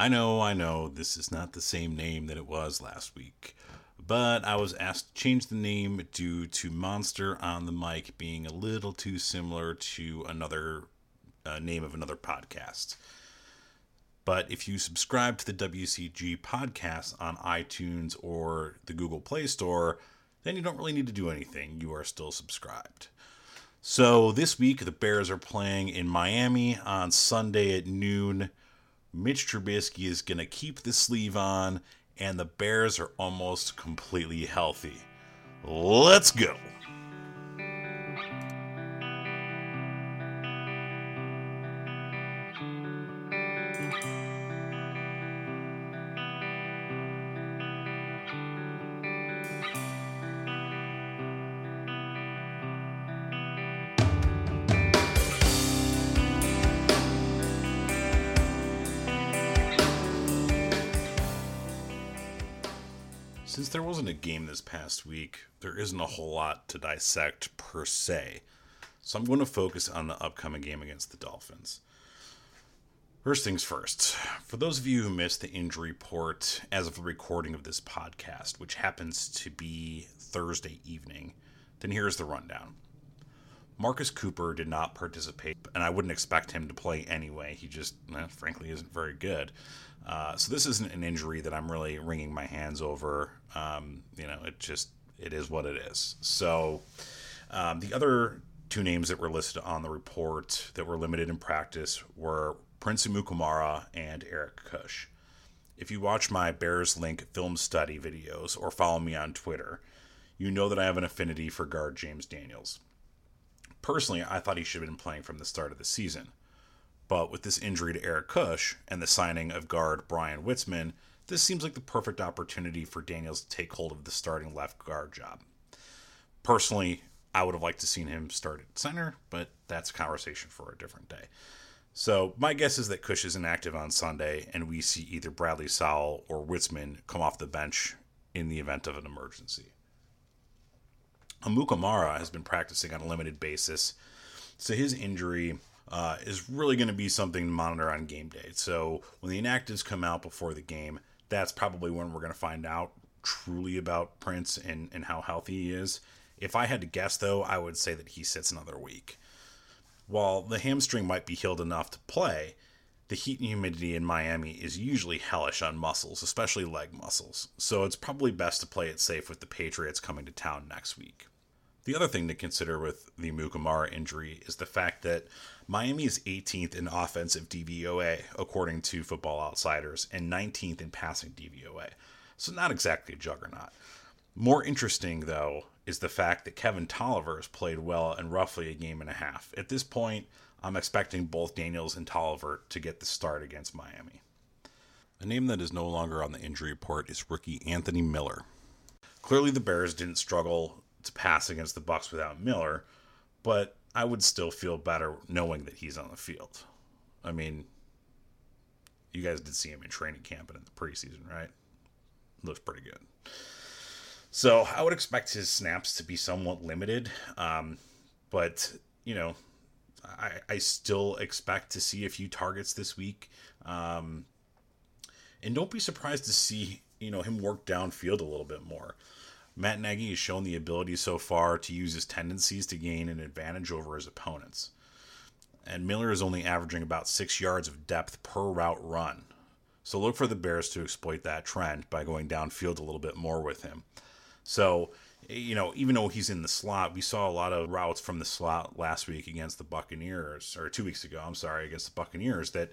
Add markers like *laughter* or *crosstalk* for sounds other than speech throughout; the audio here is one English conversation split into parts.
I know, I know, this is not the same name that it was last week, but I was asked to change the name due to Monster on the Mic being a little too similar to another uh, name of another podcast. But if you subscribe to the WCG podcast on iTunes or the Google Play Store, then you don't really need to do anything. You are still subscribed. So this week, the Bears are playing in Miami on Sunday at noon. Mitch Trubisky is going to keep the sleeve on, and the Bears are almost completely healthy. Let's go. Since there wasn't a game this past week, there isn't a whole lot to dissect per se. So I'm going to focus on the upcoming game against the Dolphins. First things first, for those of you who missed the injury report as of the recording of this podcast, which happens to be Thursday evening, then here's the rundown. Marcus Cooper did not participate, and I wouldn't expect him to play anyway. He just, eh, frankly, isn't very good. Uh, so this isn't an injury that I'm really wringing my hands over. Um, you know, it just it is what it is. So um, the other two names that were listed on the report that were limited in practice were Prince Amukamara and Eric Kush. If you watch my Bears Link film study videos or follow me on Twitter, you know that I have an affinity for guard James Daniels. Personally, I thought he should have been playing from the start of the season. But with this injury to Eric Kush and the signing of guard Bryan Witzmann, this seems like the perfect opportunity for Daniels to take hold of the starting left guard job. Personally, I would have liked to seen him start at center, but that's a conversation for a different day. So my guess is that Kush is inactive on Sunday, and we see either Bradley Sowell or Witzmann come off the bench in the event of an emergency. Amukamara has been practicing on a limited basis, so his injury uh, is really going to be something to monitor on game day. So when the inactives come out before the game, that's probably when we're going to find out truly about Prince and, and how healthy he is. If I had to guess, though, I would say that he sits another week. While the hamstring might be healed enough to play, the heat and humidity in Miami is usually hellish on muscles, especially leg muscles. So it's probably best to play it safe with the Patriots coming to town next week. The other thing to consider with the Mukamara injury is the fact that Miami is 18th in offensive DVOA, according to Football Outsiders, and 19th in passing DVOA. So, not exactly a juggernaut. More interesting, though, is the fact that Kevin Toliver has played well in roughly a game and a half. At this point, I'm expecting both Daniels and Toliver to get the start against Miami. A name that is no longer on the injury report is rookie Anthony Miller. Clearly, the Bears didn't struggle to pass against the Bucks without Miller, but I would still feel better knowing that he's on the field. I mean, you guys did see him in training camp and in the preseason, right? Looks pretty good. So I would expect his snaps to be somewhat limited, um, but you know, I, I still expect to see a few targets this week, um, and don't be surprised to see you know him work downfield a little bit more. Matt Nagy has shown the ability so far to use his tendencies to gain an advantage over his opponents. And Miller is only averaging about six yards of depth per route run. So look for the Bears to exploit that trend by going downfield a little bit more with him. So, you know, even though he's in the slot, we saw a lot of routes from the slot last week against the Buccaneers, or two weeks ago, I'm sorry, against the Buccaneers that,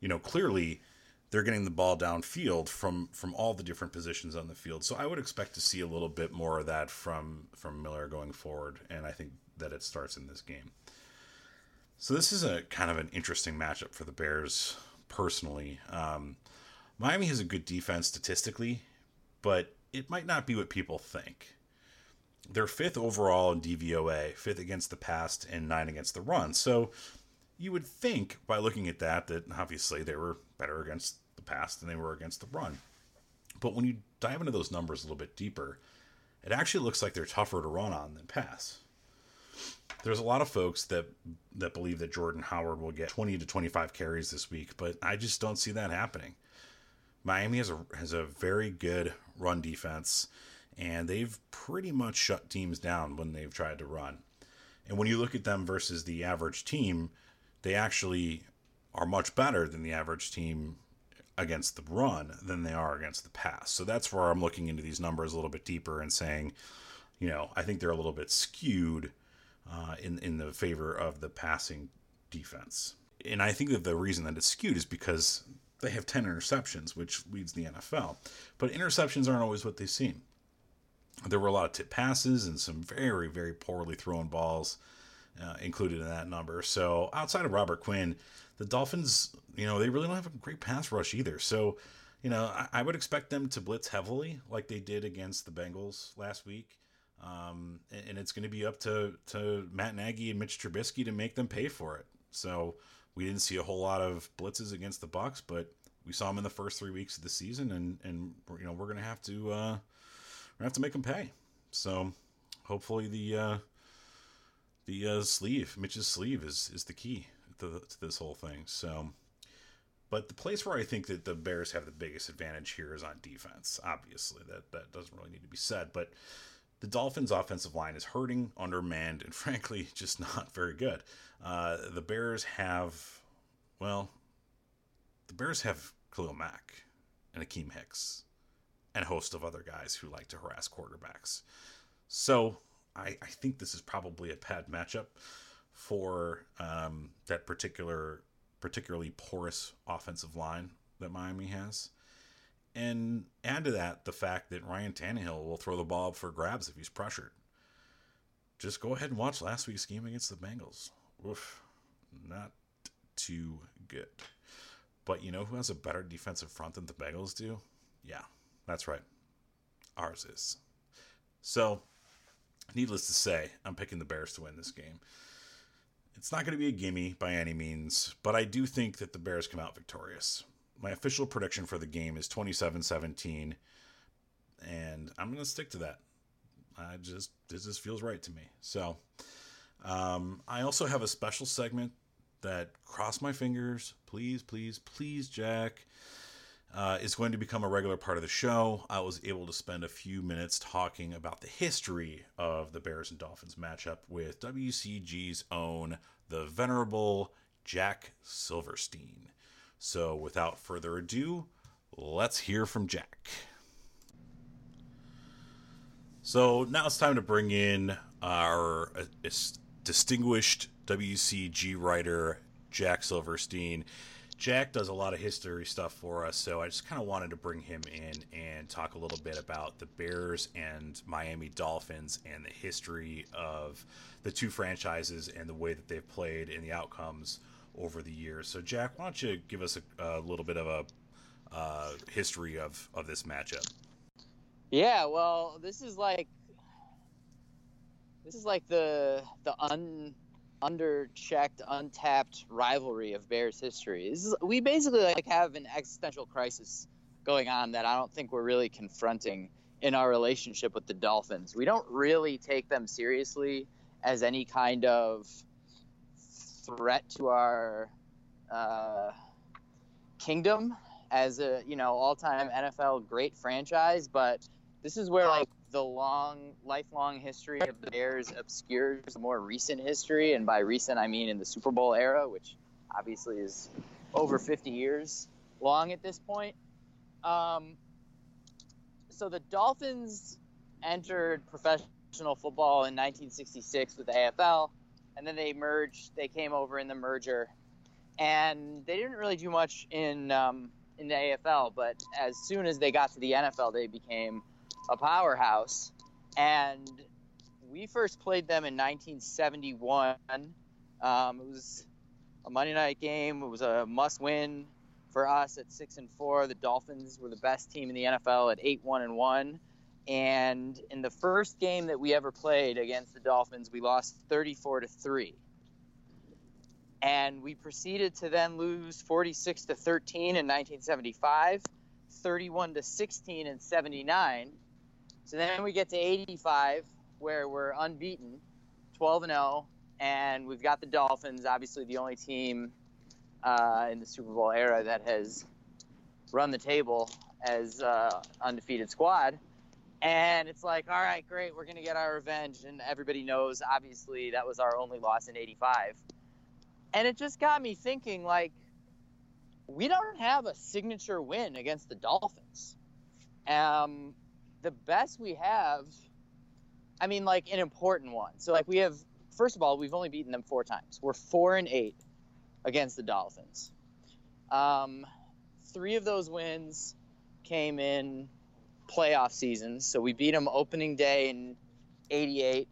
you know, clearly they're getting the ball downfield from from all the different positions on the field. So I would expect to see a little bit more of that from from Miller going forward, and I think that it starts in this game. So this is a kind of an interesting matchup for the Bears personally. Um, Miami has a good defense statistically, but it might not be what people think. They're fifth overall in DVOA, fifth against the pass, and nine against the run. So you would think by looking at that that obviously they were better against the pass than they were against the run. But when you dive into those numbers a little bit deeper, it actually looks like they're tougher to run on than pass. There's a lot of folks that that believe that Jordan Howard will get 20 to 25 carries this week, but I just don't see that happening. Miami has a has a very good run defense, and they've pretty much shut teams down when they've tried to run. And when you look at them versus the average team, they actually are much better than the average team against the run than they are against the pass. So that's where I'm looking into these numbers a little bit deeper and saying, you know, I think they're a little bit skewed uh, in in the favor of the passing defense. And I think that the reason that it's skewed is because they have 10 interceptions, which leads the NFL. But interceptions aren't always what they seem. There were a lot of tip passes and some very, very poorly thrown balls uh, included in that number. So outside of Robert Quinn, the Dolphins, you know, they really don't have a great pass rush either. So, you know, I, I would expect them to blitz heavily like they did against the Bengals last week. Um, and, and it's going to be up to, to Matt Nagy and Mitch Trubisky to make them pay for it. So we didn't see a whole lot of blitzes against the Bucks, but we saw them in the first three weeks of the season, and and you know we're gonna have to uh, gonna have to make them pay. So hopefully the uh, the uh, sleeve, Mitch's sleeve, is is the key to, to this whole thing. So. But the place where I think that the Bears have the biggest advantage here is on defense. Obviously, that that doesn't really need to be said. But the Dolphins' offensive line is hurting, undermanned, and *laughs* frankly, just not very good. Uh, the Bears have, well, the Bears have Khalil Mack and Akiem Hicks and a host of other guys who like to harass quarterbacks. So I, I think this is probably a bad matchup for um, that particular, particularly porous offensive line that Miami has. And add to that the fact that Ryan Tannehill will throw the ball for grabs if he's pressured. Just go ahead and watch last week's game against the Bengals. Oof, not too good. But you know who has a better defensive front than the Bengals do? Yeah, that's right. Ours is. So, needless to say, I'm picking the Bears to win this game. It's not going to be a gimme by any means, but I do think that the Bears come out victorious. My official prediction for the game is 27-17 and i'm going to stick to that. I just this just feels right to me. So um, i also have a special segment that cross my fingers please please please jack uh, is going to become a regular part of the show. I was able to spend a few minutes talking about the history of the Bears and Dolphins matchup with WCG's own, the venerable Jack Silverstein. So, without further ado, let's hear from Jack. So, now it's time to bring in our uh, distinguished WCG writer, Jack Silverstein. Jack does a lot of history stuff for us, so I just kind of wanted to bring him in and talk a little bit about the Bears and Miami Dolphins and the history of the two franchises and the way that they've played and the outcomes over the years. So, Jack, why don't you give us a, a little bit of a uh, history of, of this matchup? Yeah, well, this is like this is like the the un underchecked, untapped rivalry of Bears history. Is, we basically like have an existential crisis going on that I don't think we're really confronting in our relationship with the Dolphins. We don't really take them seriously as any kind of threat to our uh, kingdom as a you know all-time NFL great franchise, but this is where like the long, lifelong history of the Bears obscures the more recent history, and by recent I mean in the Super Bowl era, which obviously is over 50 years long at this point. Um, so the Dolphins entered professional football in 1966 with the AFL and then they merged. They came over in the merger, and they didn't really do much in um, in the AFL. But as soon as they got to the NFL, they became a powerhouse. And we first played them in 1971. Um, it was a Monday night game. It was a must-win for us at six and four. The Dolphins were the best team in the NFL at eight one and one, And in the first game that we ever played against the Dolphins, we lost 34 to 3. And we proceeded to then lose 46 to 13 in 1975, 31 to 16 in 79. So then we get to 85 where we're unbeaten, 12 and 0, and we've got the Dolphins, obviously the only team uh, in the Super Bowl era that has run the table as uh, undefeated squad. And it's like, all right, great, we're going to get our revenge. And everybody knows, obviously, that was our only loss in 85. And it just got me thinking, like, we don't have a signature win against the Dolphins. Um, the best we have, I mean, like an important one. So, like, we have, first of all, we've only beaten them four times. We're four and eight against the Dolphins. Um, three of those wins came in playoff seasons. So we beat them opening day in 88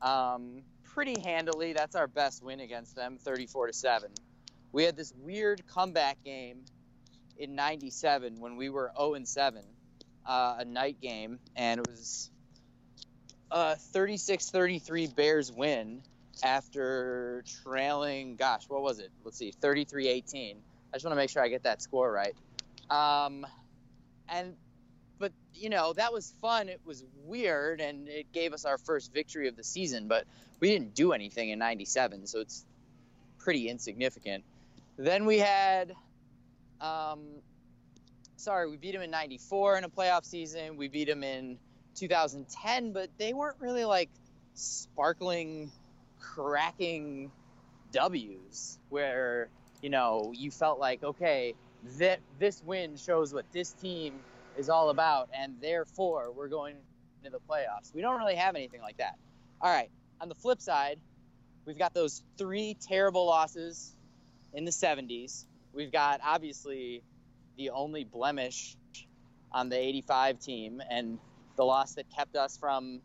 um, pretty handily. That's our best win against them, 34 to 7. We had this weird comeback game in 97 when we were 0 and 7, uh, a night game, and it was a 36 33 Bears win after trailing, gosh, what was it? Let's see, 33 18. I just want to make sure I get that score right. Um, and but you know that was fun. It was weird, and it gave us our first victory of the season. But we didn't do anything in '97, so it's pretty insignificant. Then we had, um, sorry, we beat them in '94 in a playoff season. We beat them in 2010, but they weren't really like sparkling, cracking W's where you know you felt like okay that this win shows what this team is all about, and therefore we're going into the playoffs. We don't really have anything like that. All right. On the flip side, we've got those three terrible losses in the 70s. We've got obviously the only blemish on the 85 team, and the loss that kept us from.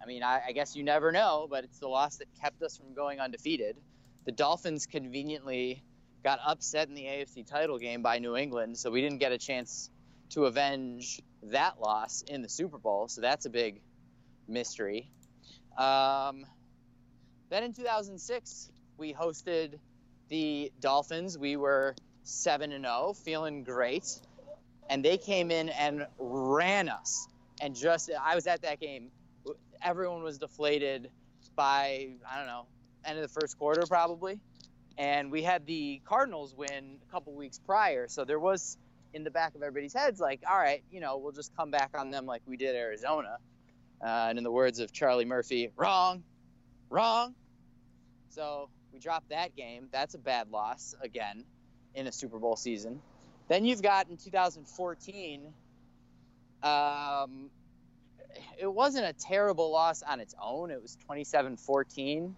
I mean, I, I guess you never know, but it's the loss that kept us from going undefeated. The Dolphins conveniently got upset in the AFC title game by New England, so we didn't get a chance to avenge that loss in the Super Bowl. So that's a big mystery. Um, then in 2006, we hosted the Dolphins. We were 7 and 0, feeling great. And they came in and ran us. And just, I was at that game. Everyone was deflated by, I don't know, end of the first quarter probably. And we had the Cardinals win a couple weeks prior. So there was in the back of everybody's heads, like, all right, you know, we'll just come back on them like we did Arizona. Uh, and in the words of Charlie Murphy, wrong, wrong. So we dropped that game. That's a bad loss again in a Super Bowl season. Then you've got in 2014, um, it wasn't a terrible loss on its own. It was 27 14,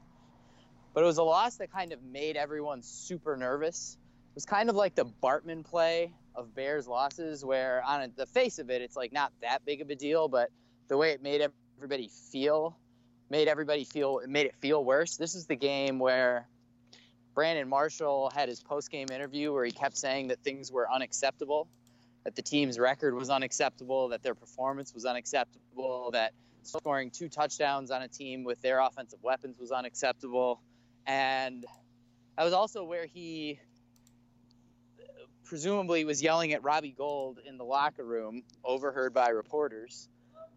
but it was a loss that kind of made everyone super nervous. It was kind of like the Bartman play of Bears losses, where on the face of it, it's like not that big of a deal, but the way it made everybody feel made everybody feel it made it feel worse. This is the game where Brandon Marshall had his post game interview where he kept saying that things were unacceptable, that the team's record was unacceptable, that their performance was unacceptable, that scoring two touchdowns on a team with their offensive weapons was unacceptable. And that was also where he presumably was yelling at Robbie Gould in the locker room, overheard by reporters.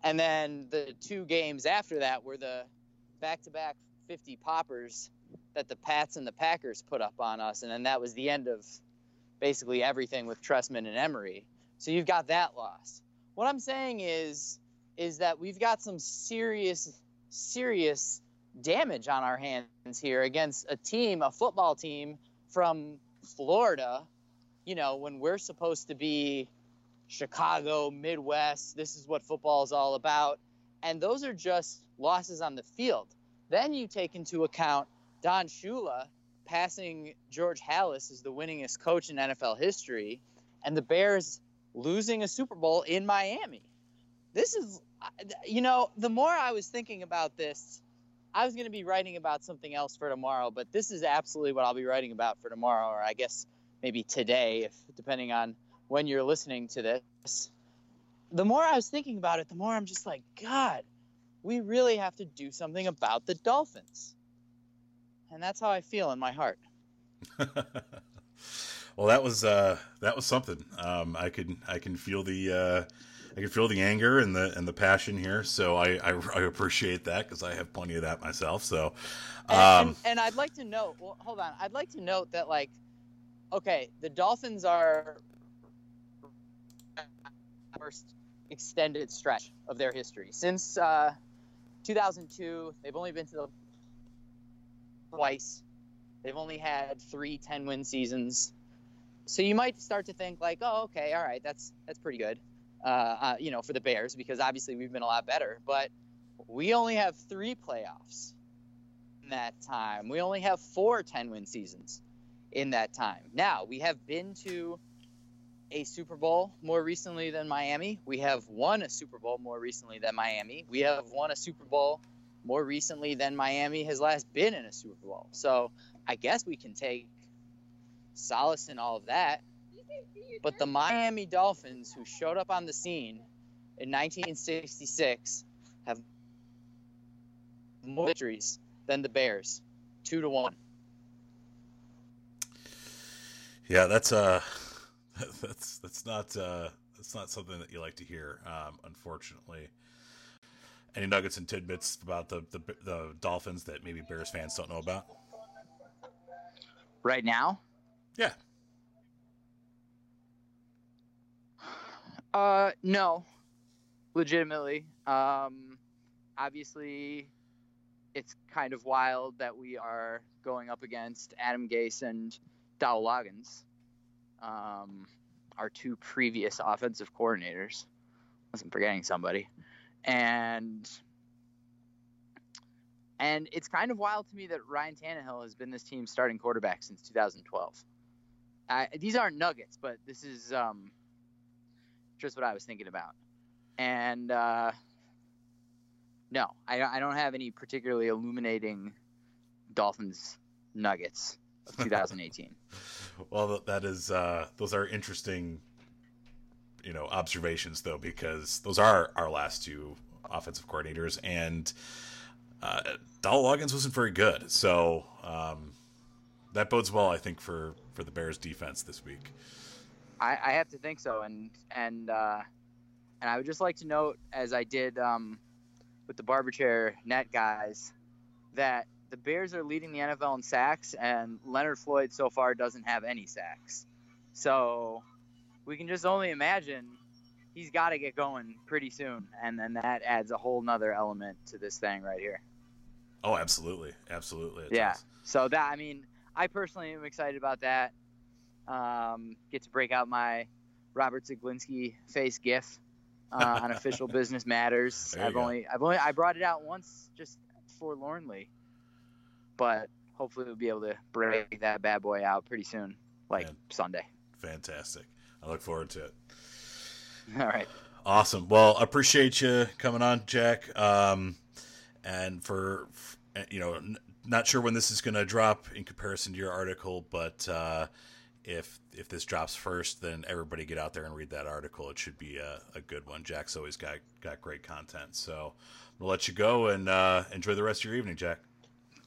And then the two games after that were the back to back 50 poppers that the Pats and the Packers put up on us. And then that was the end of basically everything with Trestman and Emery. So you've got that loss. What I'm saying is is that we've got some serious serious damage on our hands here against a team, a football team from Florida you know, when we're supposed to be Chicago, Midwest, this is what football is all about. And those are just losses on the field. Then you take into account Don Shula passing George Halas as the winningest coach in NFL history, and the Bears losing a Super Bowl in Miami. This is, you know, the more I was thinking about this, I was going to be writing about something else for tomorrow, but this is absolutely what I'll be writing about for tomorrow, or I guess maybe today, if depending on when you're listening to this. the more I was thinking about it, the more I'm just like, God, we really have to do something about the Dolphins. And that's how I feel in my heart. *laughs* well, that was uh, that was something. Um, I could I can feel the uh, I can feel the anger and the and the passion here. So I I, I appreciate that because I have plenty of that myself. So, um, and, and, and I'd like to note. Well, hold on. I'd like to note that like, okay, the Dolphins are first extended stretch of their history since uh, 2002. They've only been to the twice. They've only had three 10 win seasons. So you might start to think like, oh, okay, all right, that's that's pretty good, uh, uh, you know, for the Bears because obviously we've been a lot better. But we only have three playoffs in that time. We only have four 10 win seasons in that time. Now we have been to a Super Bowl more recently than Miami. We have won a Super Bowl more recently than Miami. We have won a Super Bowl more recently than Miami has last been in a Super Bowl. So I guess we can take solace in all of that. But the Miami Dolphins, who showed up on the scene in 1966, have more victories than the Bears, two to one. Yeah, that's uh, *laughs* that's that's not uh, that's not something that you like to hear, um, unfortunately. Any nuggets and tidbits about the, the the Dolphins that maybe Bears fans don't know about? Right now? Yeah. Uh, no. Legitimately. Um, obviously, it's kind of wild that we are going up against Adam Gase and Dowell Loggains, um, our two previous offensive coordinators. I'm forgetting somebody and and it's kind of wild to me that Ryan Tannehill has been this team's starting quarterback since 2012. I, these aren't nuggets, but this is um, just what I was thinking about. And uh, no, I, I don't have any particularly illuminating Dolphins nuggets of *laughs* 2018. well, that is uh, those are interesting you know observations though because those are our last two offensive coordinators and uh, Dowell Loggains wasn't very good, so um, that bodes well, I think, for for the Bears defense this week. I, I have to think so, and and uh, and I would just like to note, as I did um, with the barber chair net guys, that the Bears are leading the NFL in sacks, and Leonard Floyd so far doesn't have any sacks. So we can just only imagine he's got to get going pretty soon, and then that adds a whole nother element to this thing right here. Oh, absolutely, absolutely. yeah. Does. So that I mean, I personally am excited about that. Um, get to break out my Robert Zeglinski face GIF uh, on *laughs* official business matters. I've only, I've only, I brought it out once, just forlornly, but hopefully we'll be able to break that bad boy out pretty soon, like Man. Sunday. Fantastic. I look forward to it. *laughs* All right. Awesome. Well, appreciate you coming on, Jack. Um, and for, you know, n- not sure when this is going to drop in comparison to your article, but uh, if if this drops first, then everybody get out there and read that article. It should be a, a good one. Jack's always got got great content. So we'll let you go and uh, enjoy the rest of your evening, Jack.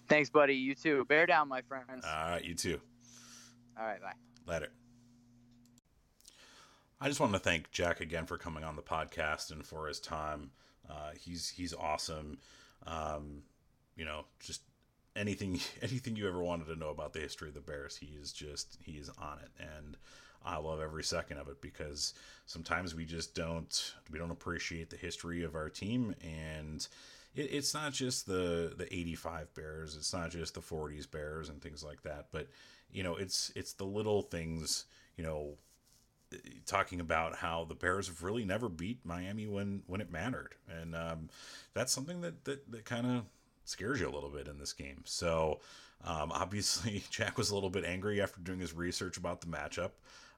Thanks, buddy. You too. Bear down, my friends. All right, you too. All right, bye. Later. I just want to thank Jack again for coming on the podcast and for his time. Uh, he's he's awesome. Um, you know, just anything *laughs* anything you ever wanted to know about the history of the Bears, he is just he is on it, and I love every second of it because sometimes we just don't we don't appreciate the history of our team and. It, it's not just the the 85 bears it's not just the 40s bears and things like that but you know it's it's the little things you know talking about how the Bears have really never beat Miami when when it mattered, and um, that's something that that, that kind of scares you a little bit in this game. So um, obviously, *laughs* Jack was a little bit angry after doing his research about the matchup.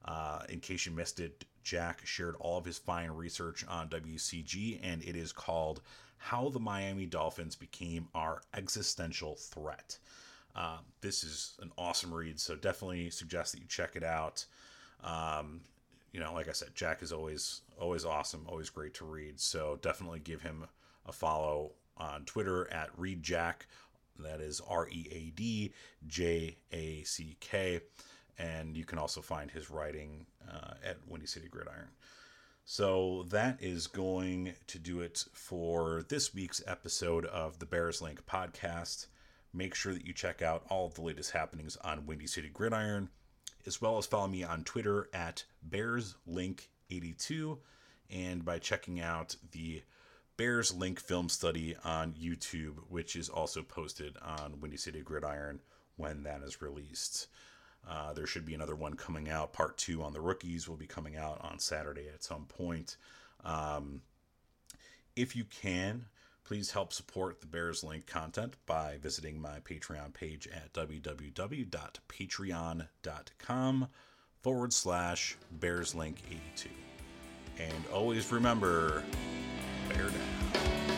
Uh, in case you missed it, Jack shared all of his fine research on WCG, and it is called "How the Miami Dolphins Became Our Existential Threat." Uh, this is an awesome read, so definitely suggest that you check it out. Um, you know, like I said, Jack is always always awesome, always great to read. So definitely give him a follow on Twitter at Read Jack. That is R E A D J A C K. And you can also find his writing uh, at Windy City Gridiron. So that is going to do it for this week's episode of the Bears Link podcast. Make sure that you check out all of the latest happenings on Windy City Gridiron, as well as follow me on Twitter at BearsLink82 and by checking out the Bears Link film study on YouTube, which is also posted on Windy City Gridiron when that is released. Uh, there should be another one coming out. Part two on the rookies will be coming out on Saturday at some point. Um, if you can, please help support the Bears Link content by visiting my Patreon page at www.patreon.com forward slash Bears Link 82. And always remember, bear down.